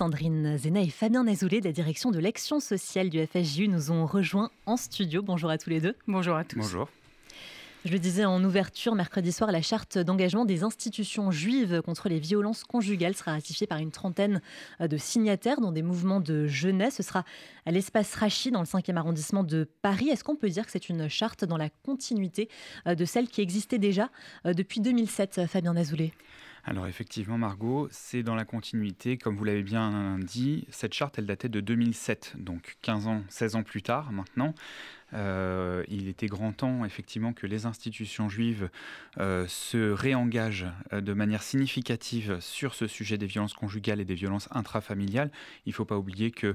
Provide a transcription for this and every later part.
Sandrine Zena et Fabien Nazoulé de la direction de l'action sociale du FSJU nous ont rejoints en studio. Bonjour à tous les deux. Bonjour à tous. Bonjour. Je le disais en ouverture, mercredi soir, la charte d'engagement des institutions juives contre les violences conjugales sera ratifiée par une trentaine de signataires dans des mouvements de jeunesse. Ce sera à l'espace Rachi dans le 5e arrondissement de Paris. Est-ce qu'on peut dire que c'est une charte dans la continuité de celle qui existait déjà depuis 2007, Fabien Azoulay alors effectivement, Margot, c'est dans la continuité. Comme vous l'avez bien dit, cette charte, elle datait de 2007, donc 15 ans, 16 ans plus tard maintenant. Euh, il était grand temps effectivement que les institutions juives euh, se réengagent euh, de manière significative sur ce sujet des violences conjugales et des violences intrafamiliales. Il ne faut pas oublier que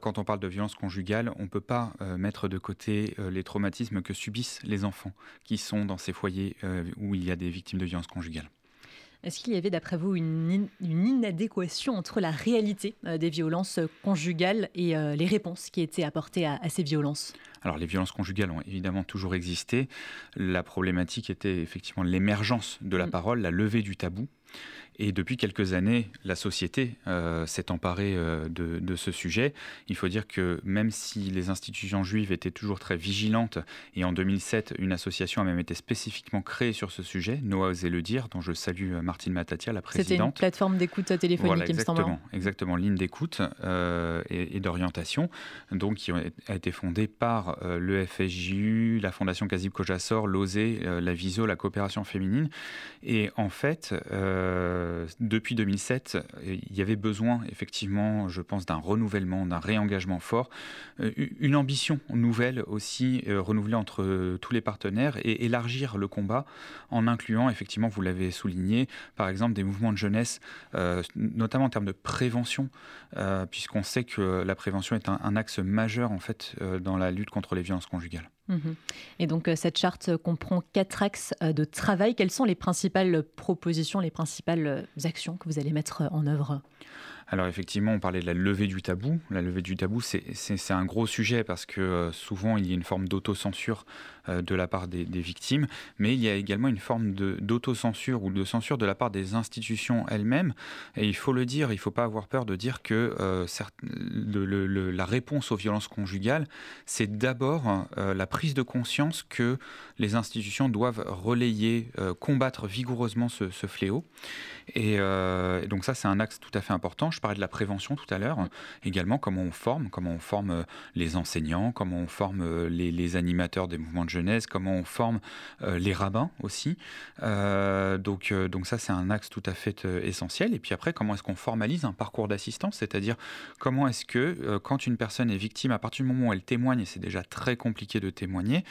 quand on parle de violences conjugales, on ne peut pas mettre de côté les traumatismes que subissent les enfants qui sont dans ces foyers où il y a des victimes de violences conjugales. Est-ce qu'il y avait, d'après vous, une, inadéquation entre la réalité euh, des violences conjugales et euh, les réponses qui étaient apportées à, ces violences? Alors, les violences conjugales ont évidemment toujours existé. La problématique était effectivement l'émergence de la mm. parole, la levée du tabou. Et depuis quelques années, la société euh, s'est emparée euh, de, ce sujet. Il faut dire que même si les institutions juives étaient toujours très vigilantes, et en 2007, une association a même été spécifiquement créée sur ce sujet, Noah osait le dire, dont je salue euh, Martine Matatia, la présidente. C'était une plateforme d'écoute téléphonique, il me semble. Exactement, exactement, ligne d'écoute et, d'orientation, donc qui a été fondée par le FSJU, la Fondation Kazib Kojassor, l'OSE, la VISO, la coopération féminine. Et en fait, euh, depuis 2007, il y avait besoin effectivement, je pense, d'un renouvellement, d'un réengagement fort, euh, une ambition nouvelle aussi euh, renouvelée entre tous les partenaires et élargir le combat en incluant effectivement, vous l'avez souligné, par exemple des mouvements de jeunesse, notamment en termes de prévention, puisqu'on sait que la prévention est un, un, axe majeur en fait dans la lutte contre les violences conjugales. Mhm. Et donc euh, cette charte comprend quatre axes euh, de travail. Quelles sont les principales propositions, les principales euh, actions que vous allez mettre en œuvre? Alors effectivement, on parlait de la levée du tabou. La levée du tabou, c'est un gros sujet parce que euh, souvent il y a une forme d'autocensure euh, de la part des, victimes, mais il y a également une forme d'autocensure ou de censure de la part des institutions elles-mêmes. Et il faut le dire, il ne faut pas avoir peur de dire que euh, la réponse aux violences conjugales, c'est d'abord la prise de conscience que les institutions doivent relayer, combattre vigoureusement ce, fléau. Et donc ça, c'est un axe tout à fait important je parlais de la prévention tout à l'heure, également comment on forme, comment on forme euh, les enseignants, comment on forme euh, les, animateurs des mouvements de jeunesse, comment on forme euh, les rabbins aussi. donc, donc ça, c'est un axe tout à fait essentiel. Et puis après, comment est-ce qu'on formalise un parcours d'assistance, c'est-à-dire comment est-ce que quand une personne est victime, à partir du moment où elle témoigne, et c'est déjà très compliqué de témoigner,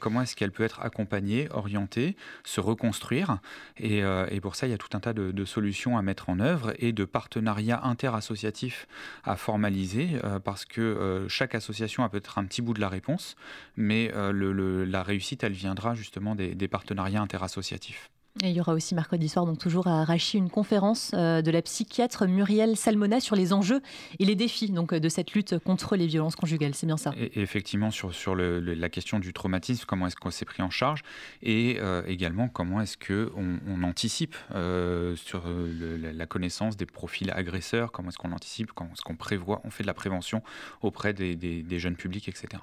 comment est-ce qu'elle peut être accompagnée, orientée, se reconstruire? Et, pour ça, il y a tout un tas de, de solutions à mettre en œuvre et de partenariats interassociatif à formaliser euh, parce que euh, chaque association a peut-être un petit bout de la réponse, mais euh, la réussite, elle viendra justement des partenariats interassociatifs. Et il y aura aussi mercredi soir, donc toujours à Rachy, une conférence euh, de la psychiatre Muriel Salmona sur les enjeux et les défis donc, de cette lutte contre les violences conjugales. C'est bien ça. Et effectivement, sur, sur la question du traumatisme, comment est-ce qu'on s'est pris en charge et euh, également comment est-ce qu'on on anticipe euh, sur la connaissance des profils agresseurs, comment est-ce qu'on anticipe, comment est-ce qu'on prévoit, on fait de la prévention auprès des jeunes publics, etc.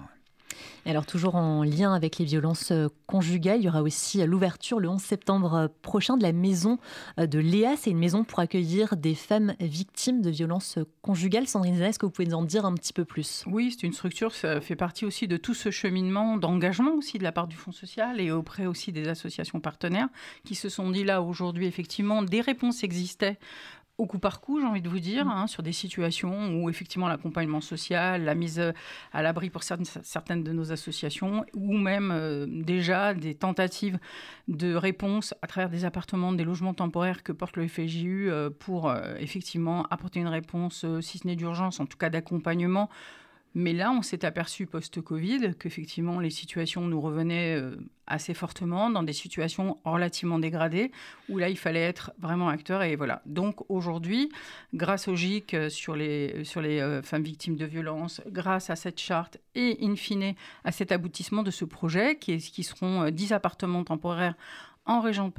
Alors toujours en lien avec les violences euh, conjugales, il y aura aussi l'ouverture le 11 septembre euh, prochain de la maison euh, de Léa. C'est une maison pour accueillir des femmes victimes de violences conjugales. Sandrine est-ce que vous pouvez nous en dire un petit peu plus? Oui, c'est une structure, ça fait partie aussi de tout ce cheminement d'engagement aussi de la part du Fonds social et auprès aussi des associations partenaires qui se sont dit là aujourd'hui effectivement des réponses existaient au coup par coup, j'ai envie de vous dire, hein, sur des situations où effectivement l'accompagnement social, la mise à l'abri pour certaines, de nos associations, ou même euh, déjà des tentatives de réponse à travers des appartements, des logements temporaires que porte le FJU euh, pour euh, effectivement apporter une réponse, si ce n'est d'urgence, en tout cas d'accompagnement mais là, on s'est aperçu post-Covid qu'effectivement, les situations nous revenaient euh, assez fortement dans des situations relativement dégradées, où là, il fallait être vraiment acteur. Et voilà. Donc aujourd'hui, grâce au GIC euh, sur les, euh, femmes victimes de violences, grâce à cette charte et in fine à cet aboutissement de ce projet, qui, est, qui seront 10 appartements temporaires en région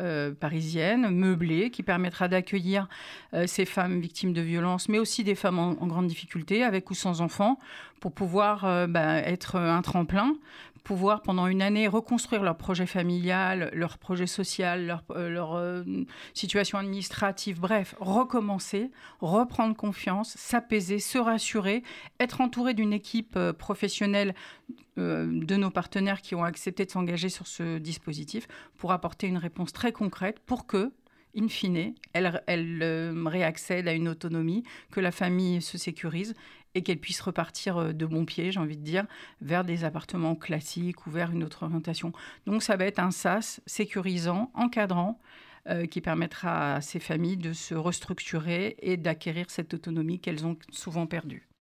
euh, parisienne, meublée, qui permettra d'accueillir euh, ces femmes victimes de violences, mais aussi des femmes en, grande difficulté, avec ou sans enfants, pour pouvoir euh, bah, être un tremplin pouvoir pendant une année reconstruire leur projet familial, leur projet social, leur, leur situation administrative, bref, recommencer, reprendre confiance, s'apaiser, se rassurer, être entouré d'une équipe professionnelle euh, de nos partenaires qui ont accepté de s'engager sur ce dispositif pour apporter une réponse très concrète pour que, in fine, elle, elle euh, réaccède à une autonomie, que la famille se sécurise et qu'elle puisse repartir euh, de bon pied, j'ai envie de dire, vers des appartements classiques ou vers une autre orientation. Donc ça va être un SAS sécurisant, encadrant, qui permettra à ces familles de se restructurer et d'acquérir cette autonomie qu'elles ont souvent perdue.